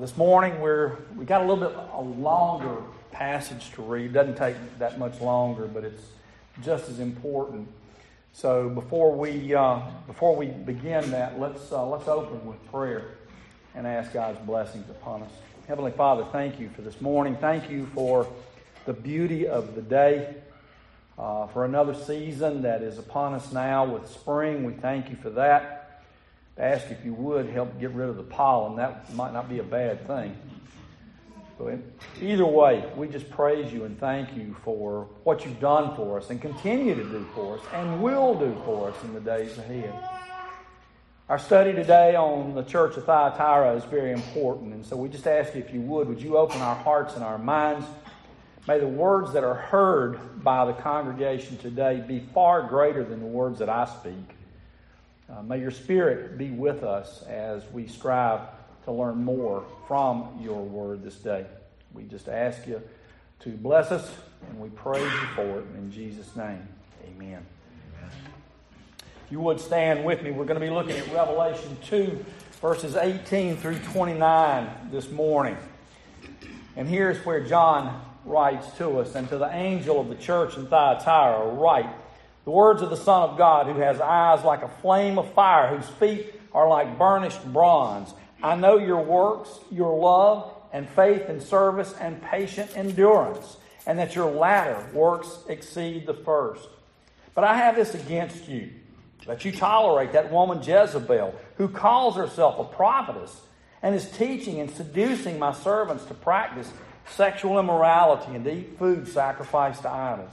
this morning we're we got a little bit a longer passage to read. It doesn't take that much longer, but it's just as important. So before we uh, before we begin that, let's uh, let's open with prayer and ask God's blessings upon us. Heavenly Father, thank you for this morning. Thank you for the beauty of the day. Uh, for another season that is upon us now with spring, we thank you for that ask if you would help get rid of the pollen. That might not be a bad thing. So either way, we just praise you and thank you for what you've done for us and continue to do for us and will do for us in the days ahead. Our study today on the church of Thyatira is very important, and so we just ask you if you would, would you open our hearts and our minds? May the words that are heard by the congregation today be far greater than the words that I speak. Uh, may your Spirit be with us as we strive to learn more from your word this day. We just ask you to bless us, and we praise you for it in Jesus' name. Amen. If you would stand with me, we're going to be looking at Revelation 2, verses 18 through 29 this morning. And here's where John writes to us, and to the angel of the church in Thyatira, write the words of the Son of God, who has eyes like a flame of fire, whose feet are like burnished bronze. I know your works, your love, and faith and service and patient endurance, and that your latter works exceed the first. But I have this against you, that you tolerate that woman Jezebel, who calls herself a prophetess, and is teaching and seducing my servants to practice sexual immorality and to eat food sacrificed to idols.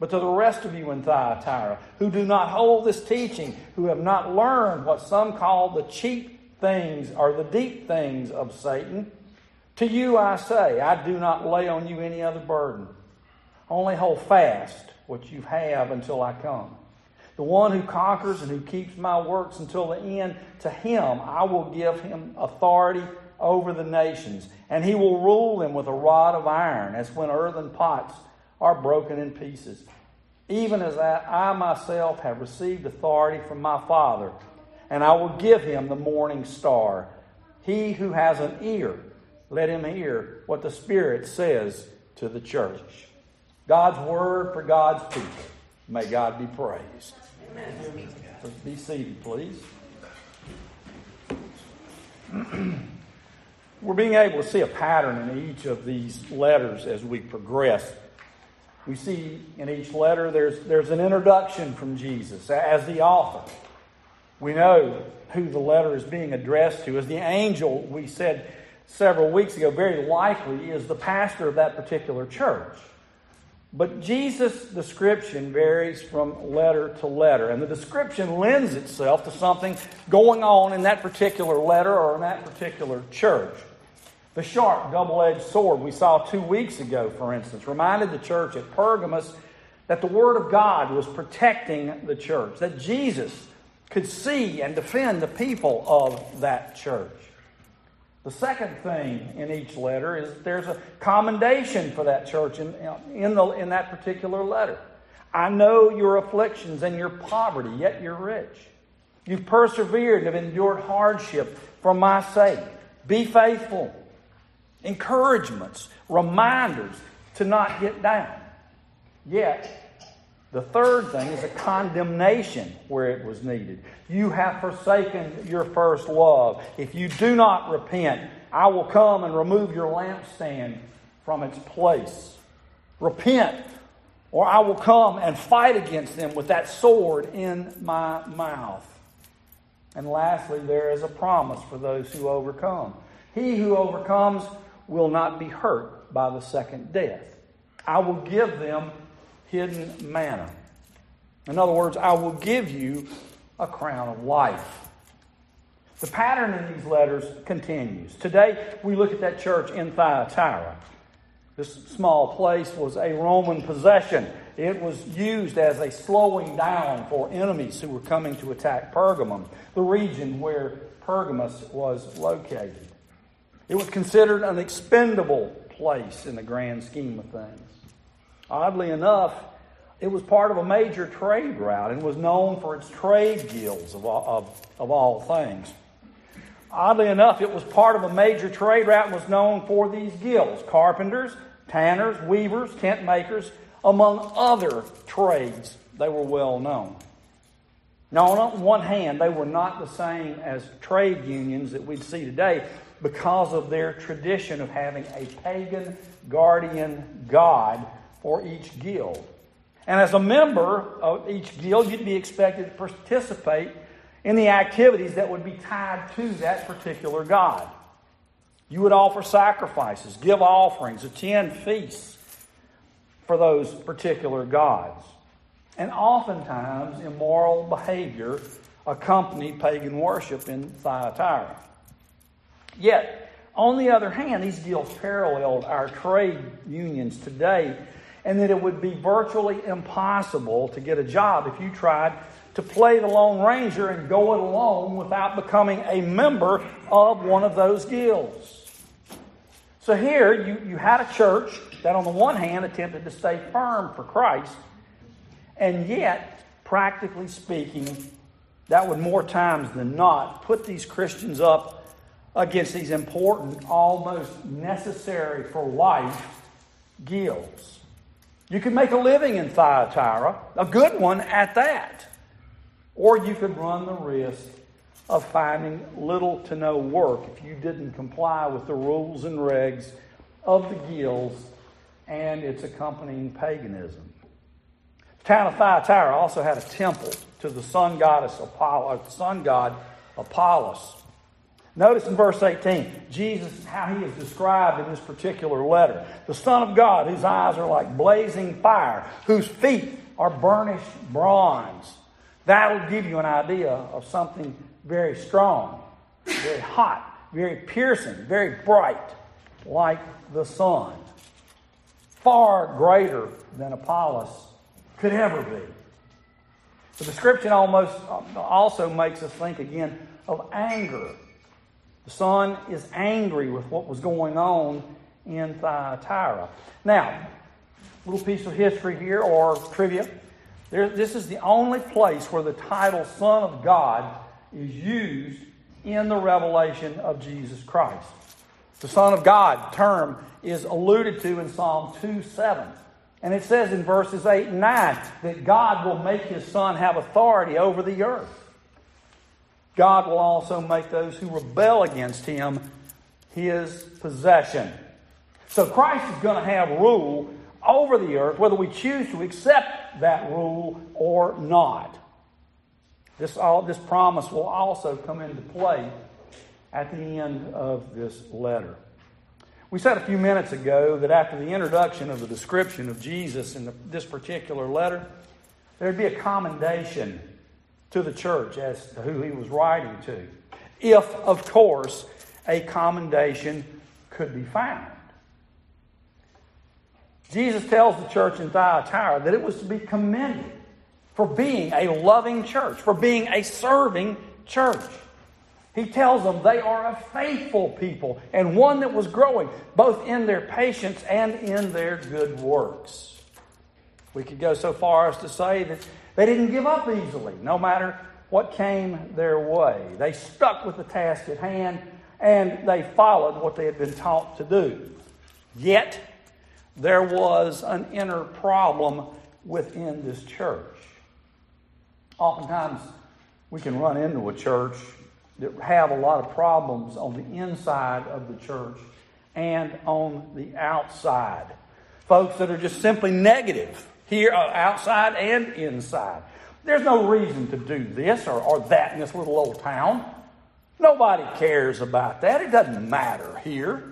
But to the rest of you in Thyatira, who do not hold this teaching, who have not learned what some call the cheap things or the deep things of Satan, to you I say, I do not lay on you any other burden. Only hold fast what you have until I come. The one who conquers and who keeps my works until the end, to him I will give him authority over the nations, and he will rule them with a rod of iron, as when earthen pots are broken in pieces even as I myself have received authority from my Father, and I will give him the morning star. He who has an ear, let him hear what the Spirit says to the church. God's word for God's people. May God be praised. Amen. be seated, please. We're being able to see a pattern in each of these letters as we progress we see in each letter there's, there's an introduction from Jesus as the author. We know who the letter is being addressed to. As the angel, we said several weeks ago, very likely is the pastor of that particular church. But Jesus' description varies from letter to letter, and the description lends itself to something going on in that particular letter or in that particular church. The sharp, double edged sword we saw two weeks ago, for instance, reminded the church at Pergamos that the Word of God was protecting the church, that Jesus could see and defend the people of that church. The second thing in each letter is there's a commendation for that church in, in, the, in that particular letter. I know your afflictions and your poverty, yet you're rich. You've persevered and have endured hardship for my sake. Be faithful encouragements, reminders to not get down. Yet, the third thing is a condemnation where it was needed. You have forsaken your first love. If you do not repent, I will come and remove your lampstand from its place. Repent, or I will come and fight against them with that sword in my mouth. And lastly, there is a promise for those who overcome. He who overcomes will not be hurt by the second death. I will give them hidden manna. In other words, I will give you a crown of life. The pattern in these letters continues. Today, we look at that church in Thyatira. This small place was a Roman possession. It was used as a slowing down for enemies who were coming to attack Pergamum, the region where Pergamus was located. It was considered an expendable place in the grand scheme of things. Oddly enough, it was part of a major trade route and was known for its trade guilds of all, of, of all things. Oddly enough, it was part of a major trade route and was known for these guilds carpenters, tanners, weavers, tent makers, among other trades. They were well known. Now, on one hand, they were not the same as trade unions that we'd see today because of their tradition of having a pagan guardian god for each guild. And as a member of each guild, you'd be expected to participate in the activities that would be tied to that particular God. You would offer sacrifices, give offerings, attend feasts for those particular gods. And oftentimes, immoral behavior accompanied pagan worship in Thyatira. Yet, on the other hand, these guilds paralleled our trade unions today, and that it would be virtually impossible to get a job if you tried to play the Lone Ranger and go it alone without becoming a member of one of those guilds. So here you, you had a church that, on the one hand, attempted to stay firm for Christ, and yet, practically speaking, that would more times than not put these Christians up against these important, almost necessary for life guilds. You could make a living in Thyatira, a good one at that. Or you could run the risk of finding little to no work if you didn't comply with the rules and regs of the guilds and its accompanying paganism. The town of Thyatira also had a temple to the sun goddess Apollo, sun god Apollos. Notice in verse 18, Jesus, how he is described in this particular letter. The Son of God, whose eyes are like blazing fire, whose feet are burnished bronze. That'll give you an idea of something very strong, very hot, very piercing, very bright, like the sun. Far greater than Apollos could ever be. The description almost also makes us think again of anger. The son is angry with what was going on in Thyatira. Now, little piece of history here or trivia. There, this is the only place where the title Son of God is used in the revelation of Jesus Christ. The Son of God term is alluded to in Psalm 2 7. And it says in verses 8 and 9 that God will make his Son have authority over the earth. God will also make those who rebel against him his possession. So Christ is going to have rule over the earth, whether we choose to accept that rule or not. This, all, this promise will also come into play at the end of this letter. We said a few minutes ago that after the introduction of the description of Jesus in the, this particular letter, there'd be a commendation to the church as to who he was writing to. If, of course, a commendation could be found. Jesus tells the church in Thyatira that it was to be commended for being a loving church, for being a serving church. He tells them they are a faithful people and one that was growing both in their patience and in their good works. We could go so far as to say that they didn't give up easily, no matter what came their way. They stuck with the task at hand and they followed what they had been taught to do. Yet, there was an inner problem within this church. Oftentimes, we can run into a church that have a lot of problems on the inside of the church and on the outside. Folks that are just simply negative here, uh, outside and inside. There's no reason to do this or, or that in this little old town. Nobody cares about that. It doesn't matter here.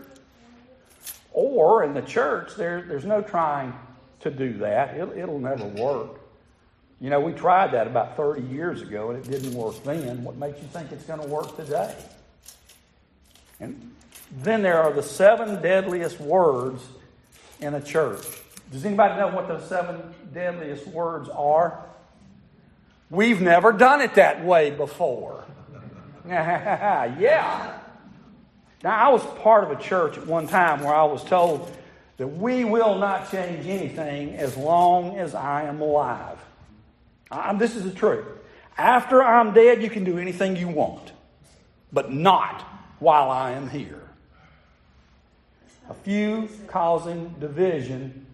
Or in the church, there, there's no trying to do that. It, it'll never work. You know, we tried that about 30 years ago and it didn't work then. What makes you think it's going to work today? And then there are the seven deadliest words in a church. Does anybody know what those seven deadliest words are? We've never done it that way before. yeah. Now, I was part of a church at one time where I was told that we will not change anything as long as I am alive. I, this is the truth. After I'm dead, you can do anything you want, but not while I am here. A few causing division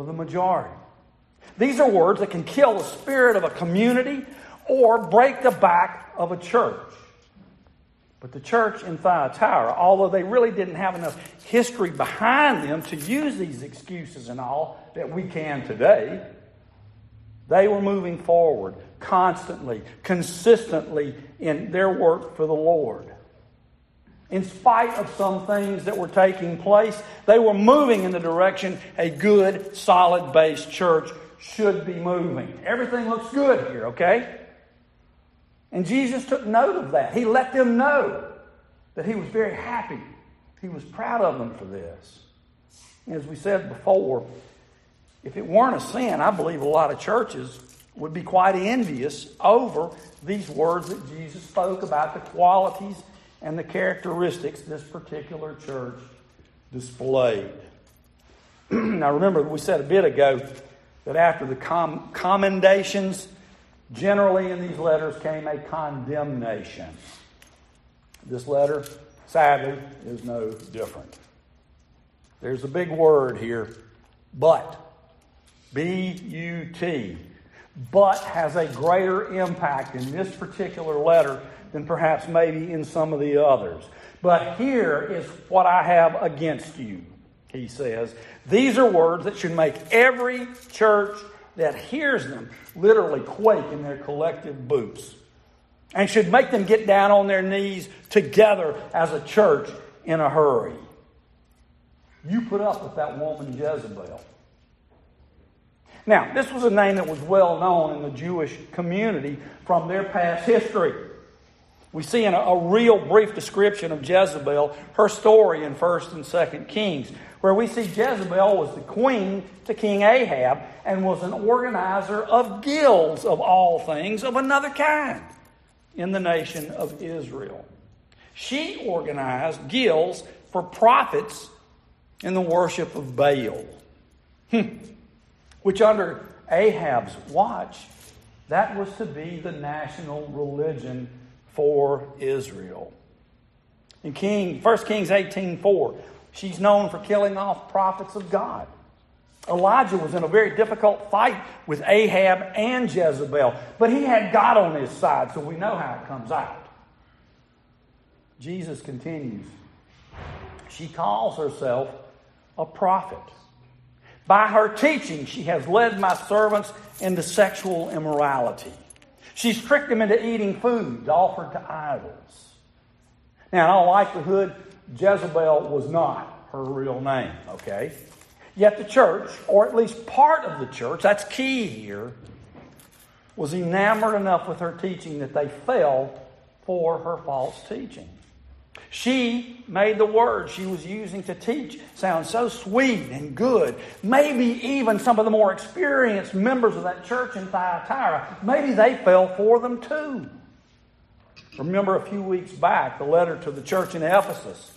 for the majority. These are words that can kill the spirit of a community or break the back of a church. But the church in Thyatira, although they really didn't have enough history behind them to use these excuses and all that we can today, they were moving forward constantly, consistently in their work for the Lord. In spite of some things that were taking place, they were moving in the direction a good, solid based church should be moving. Everything looks good here, okay? And Jesus took note of that. He let them know that he was very happy. He was proud of them for this. As we said before, if it weren't a sin, I believe a lot of churches would be quite envious over these words that Jesus spoke about the qualities and the characteristics this particular church displayed. now, remember, we said a bit ago that after the com- commendations, Generally, in these letters came a condemnation. This letter, sadly, is no different. There's a big word here, but. B U T. But has a greater impact in this particular letter than perhaps maybe in some of the others. But here is what I have against you, he says. These are words that should make every church that hears them literally quake in their collective boots and should make them get down on their knees together as a church in a hurry. You put up with that woman Jezebel. Now, this was a name that was well known in the Jewish community from their past history. We see in a, a real brief description of Jezebel her story in 1st and 2nd Kings where we see Jezebel was the queen to King Ahab and was an organizer of guilds of all things of another kind in the nation of Israel. She organized guilds for prophets in the worship of Baal, hmm. which under Ahab's watch, that was to be the national religion for Israel. In King, 1 Kings 18.4, She's known for killing off prophets of God. Elijah was in a very difficult fight with Ahab and Jezebel, but he had God on his side, so we know how it comes out. Jesus continues. She calls herself a prophet. By her teaching, she has led my servants into sexual immorality. She's tricked them into eating foods offered to idols. Now, in all likelihood, Jezebel was not her real name, okay? Yet the church, or at least part of the church, that's key here, was enamored enough with her teaching that they fell for her false teaching. She made the words she was using to teach sound so sweet and good. Maybe even some of the more experienced members of that church in Thyatira, maybe they fell for them too. Remember a few weeks back the letter to the church in Ephesus.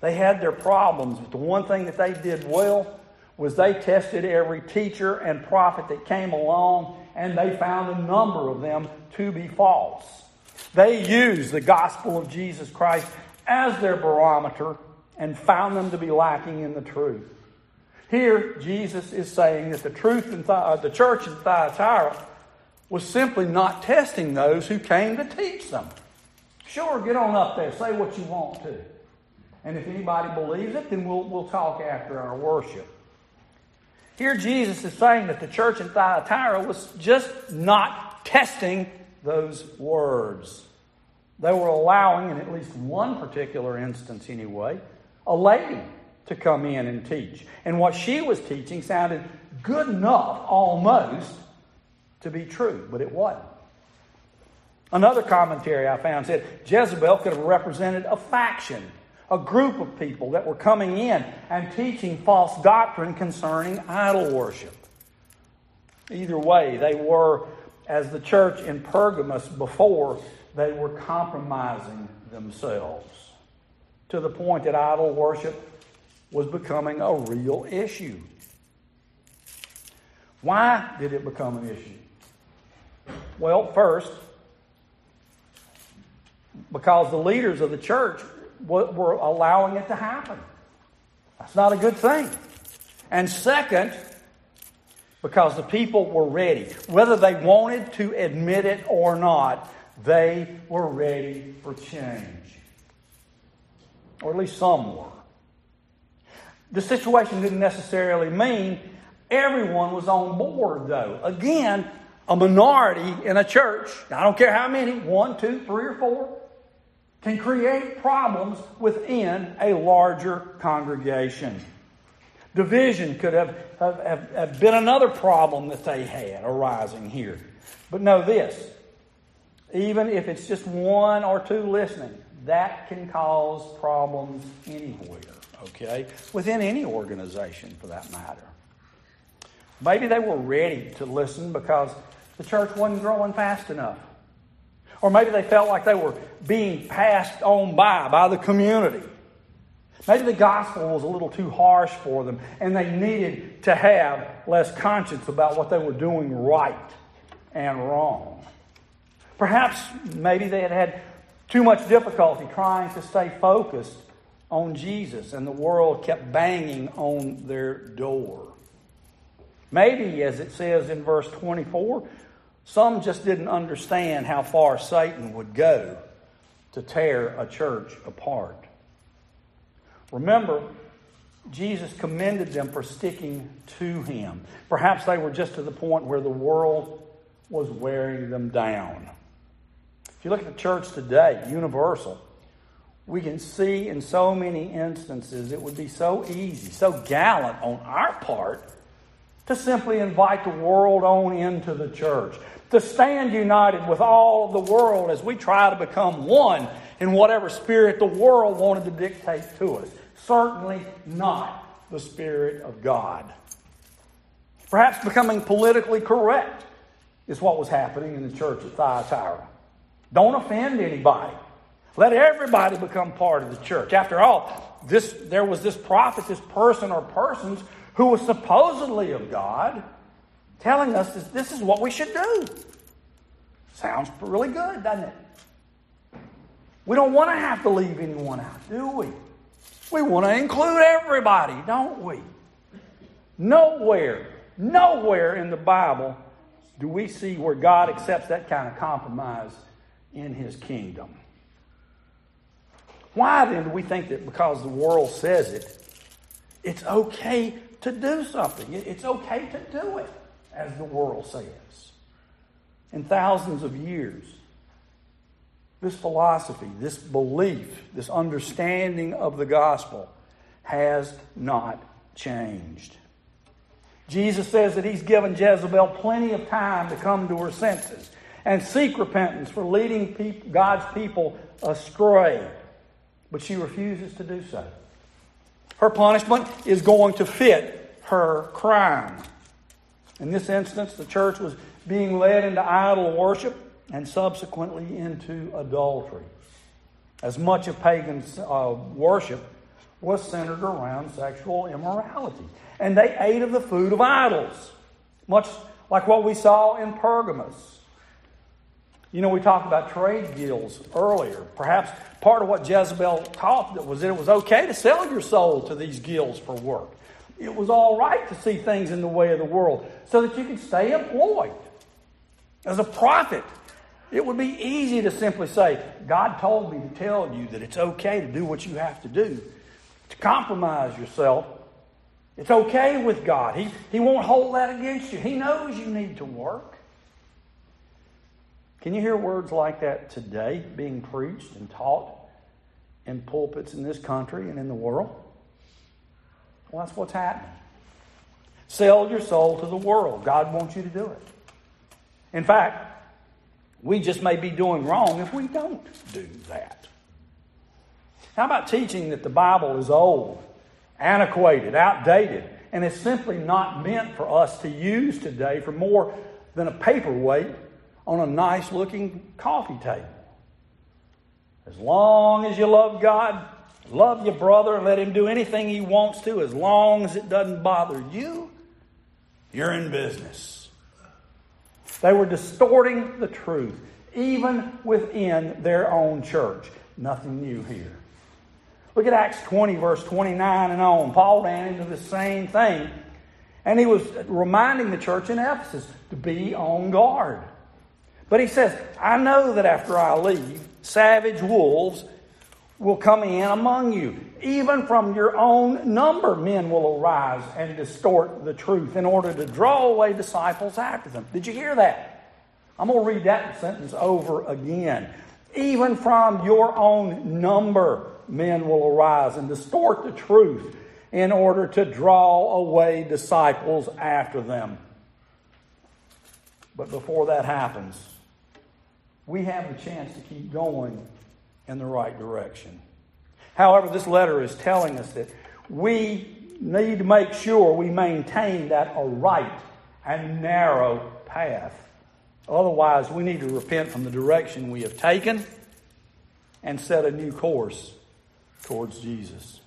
They had their problems, but the one thing that they did well was they tested every teacher and prophet that came along, and they found a number of them to be false. They used the gospel of Jesus Christ as their barometer and found them to be lacking in the truth. Here, Jesus is saying that the truth in Th- uh, the church in Thyatira was simply not testing those who came to teach them. Sure, get on up there, say what you want to. And if anybody believes it, then we'll, we'll talk after our worship. Here, Jesus is saying that the church in Thyatira was just not testing those words. They were allowing, in at least one particular instance anyway, a lady to come in and teach. And what she was teaching sounded good enough, almost, to be true, but it wasn't. Another commentary I found said Jezebel could have represented a faction a group of people that were coming in and teaching false doctrine concerning idol worship. Either way, they were, as the church in Pergamos before, they were compromising themselves to the point that idol worship was becoming a real issue. Why did it become an issue? Well, first, because the leaders of the church were allowing it to happen. That's not a good thing. And second, because the people were ready. Whether they wanted to admit it or not, they were ready for change. Or at least some were. The situation didn't necessarily mean everyone was on board, though. Again, a minority in a church, I don't care how many, one, two, three, or four, can create problems within a larger congregation. Division could have, have, have, been another problem that they had arising here. But know this even if it's just one or two listening, that can cause problems anywhere, okay? Within any organization for that matter. Maybe they were ready to listen because the church wasn't growing fast enough. Or maybe they felt like they were being passed on by by the community. Maybe the gospel was a little too harsh for them and they needed to have less conscience about what they were doing right and wrong. Perhaps maybe they had had too much difficulty trying to stay focused on Jesus and the world kept banging on their door. Maybe, as it says in verse 24, some just didn't understand how far Satan would go to tear a church apart. Remember, Jesus commended them for sticking to him. Perhaps they were just to the point where the world was wearing them down. If you look at the church today, universal, we can see in so many instances it would be so easy, so gallant on our part to simply invite the world on into the church to stand united with all of the world as we try to become one in whatever spirit the world wanted to dictate to us. Certainly not the Spirit of God. Perhaps becoming politically correct is what was happening in the church at Thyatira. Don't offend anybody. Let everybody become part of the church. After all, this, there was this prophet, this person or persons who was supposedly of God telling us this, this is what we should do. Sounds really good, doesn't it? We don't want to have to leave anyone out, do we? We want to include everybody, don't we? Nowhere, nowhere in the Bible do we see where God accepts that kind of compromise in His kingdom. Why then do we think that because the world says it, it's okay to do something? It's okay to do it as the world says. In thousands of years, this philosophy, this belief, this understanding of the gospel has not changed. Jesus says that he's given Jezebel plenty of time to come to her senses and seek repentance for leading God's people astray. But she refuses to do so. Her punishment is going to fit her crime. In this instance, the church was being led into idol worship and subsequently into adultery. As much of pagan uh, worship was centered around sexual immorality. And they ate of the food of idols, much like what we saw in Pergamos. You know, we talked about trade guilds earlier. Perhaps part of what Jezebel taught was that it was okay to sell your soul to these guilds for work. It was all right to see things in the way of the world so that you could stay employed. As a prophet, it would be easy to simply say, God told me to tell you that it's okay to do what you have to do, to compromise yourself. It's okay with God. He, he won't hold that against you. He knows you need to work. Can you hear words like that today being preached and taught in pulpits in this country and in the world? Well, that's what's happening. Sell your soul to the world. God wants you to do it. In fact, we just may be doing wrong if we don't do that. How about teaching that the Bible is old, antiquated, outdated, and is simply not meant for us to use today for more than a paperweight on a nice looking coffee table? As long as you love God, love your brother, and let him do anything he wants to, as long as it doesn't bother you, you're in business. They were distorting the truth, even within their own church. Nothing new here. Look at Acts 20, verse 29 and on. Paul ran into the same thing. And he was reminding the church in Ephesus to be on guard. But he says, I know that after I leave, savage wolves will come in among you. Even from your own number, men will arise and distort the truth in order to draw away disciples after them. Did you hear that? I'm going to read that sentence over again. Even from your own number, men will arise and distort the truth in order to draw away disciples after them. But before that happens, we have the chance to keep going in the right direction. However, this letter is telling us that we need to make sure we maintain that a right and narrow path. Otherwise, we need to repent from the direction we have taken and set a new course towards Jesus.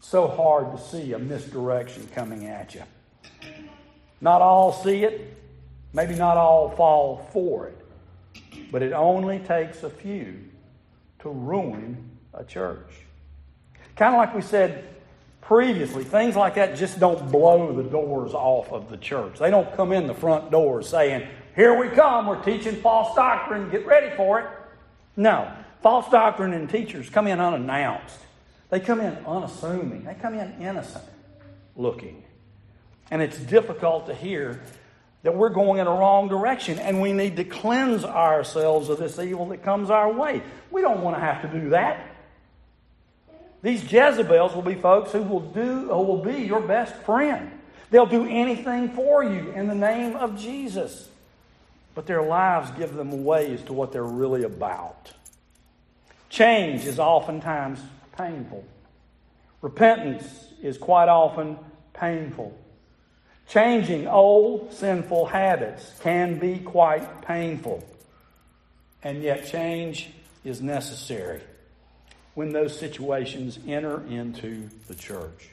So hard to see a misdirection coming at you. Not all see it, maybe not all fall for it, but it only takes a few to ruin a church. Kind of like we said previously, things like that just don't blow the doors off of the church. They don't come in the front door saying, Here we come, we're teaching false doctrine, get ready for it. No, false doctrine and teachers come in unannounced. They come in unassuming, they come in innocent looking. And it's difficult to hear that we're going in a wrong direction and we need to cleanse ourselves of this evil that comes our way. We don't want to have to do that. These Jezebels will be folks who will do who will be your best friend. They'll do anything for you in the name of Jesus. But their lives give them away as to what they're really about. Change is oftentimes painful. Repentance is quite often painful. Changing old sinful habits can be quite painful, and yet change is necessary when those situations enter into the church.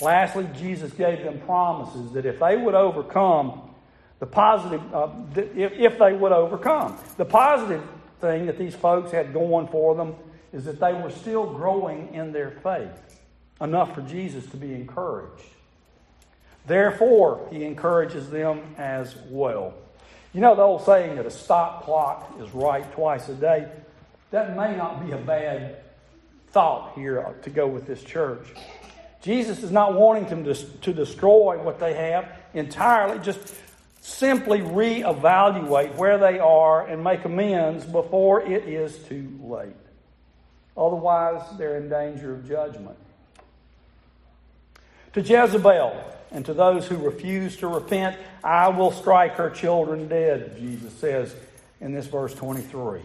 Lastly, Jesus gave them promises that if they would overcome the positive, uh, if, if they would overcome, the positive thing that these folks had going for them is that they were still growing in their faith enough for Jesus to be encouraged. Therefore, he encourages them as well. You know the old saying that a stop clock is right twice a day? That may not be a bad thought here to go with this church. Jesus is not wanting them to, to destroy what they have entirely, just simply reevaluate where they are and make amends before it is too late. Otherwise, they're in danger of judgment. To Jezebel, and to those who refuse to repent, I will strike her children dead, Jesus says in this verse 23.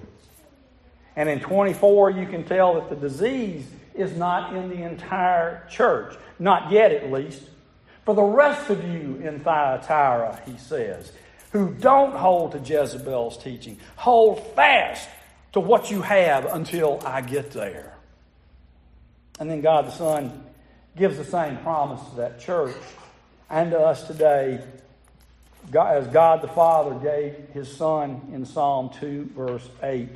And in 24, you can tell that the disease is not in the entire church, not yet at least. For the rest of you in Thyatira, he says, who don't hold to Jezebel's teaching, hold fast to what you have until I get there. And then God the Son gives the same promise to that church and to us today, as God the Father gave his Son in Psalm 2, verse 8.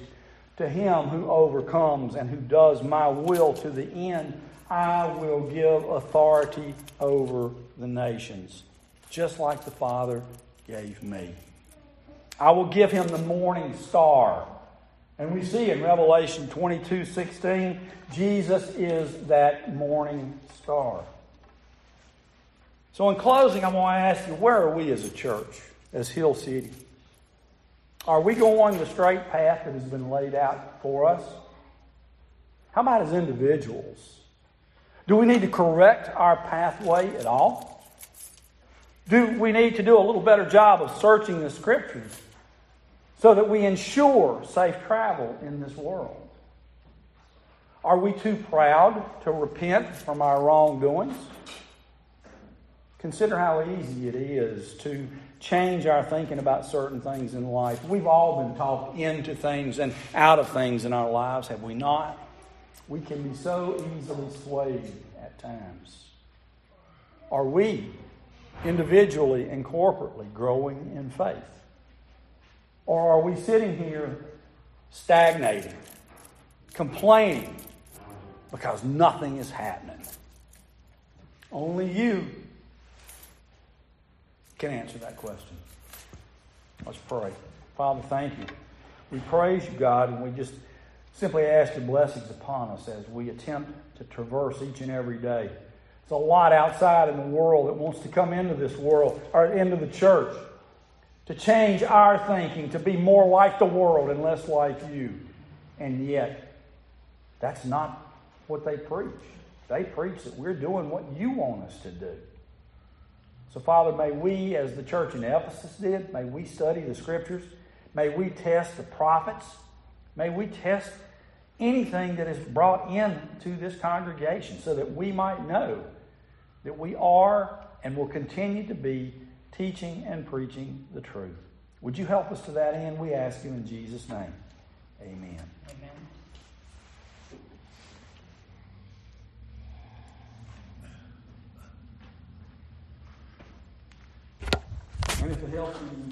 To him who overcomes and who does my will to the end, I will give authority over the nations, just like the Father gave me. I will give him the morning star. And we see in Revelation 22 16, Jesus is that morning star. So, in closing, I want to ask you where are we as a church, as Hill City? Are we going the straight path that has been laid out for us? How about as individuals? Do we need to correct our pathway at all? Do we need to do a little better job of searching the scriptures so that we ensure safe travel in this world? Are we too proud to repent from our wrongdoings? Consider how easy it is to change our thinking about certain things in life. We've all been talked into things and out of things in our lives, have we not? We can be so easily swayed at times. Are we individually and corporately growing in faith? Or are we sitting here stagnating, complaining because nothing is happening? Only you can answer that question. Let's pray. Father, thank you. We praise you, God, and we just simply ask your blessings upon us as we attempt to traverse each and every day. There's a lot outside in the world that wants to come into this world or into the church to change our thinking, to be more like the world and less like you. And yet, that's not what they preach. They preach that we're doing what you want us to do. So, Father, may we, as the church in Ephesus did, may we study the scriptures. May we test the prophets. May we test anything that is brought into this congregation so that we might know that we are and will continue to be teaching and preaching the truth. Would you help us to that end? We ask you in Jesus' name. Amen. And if it helps you,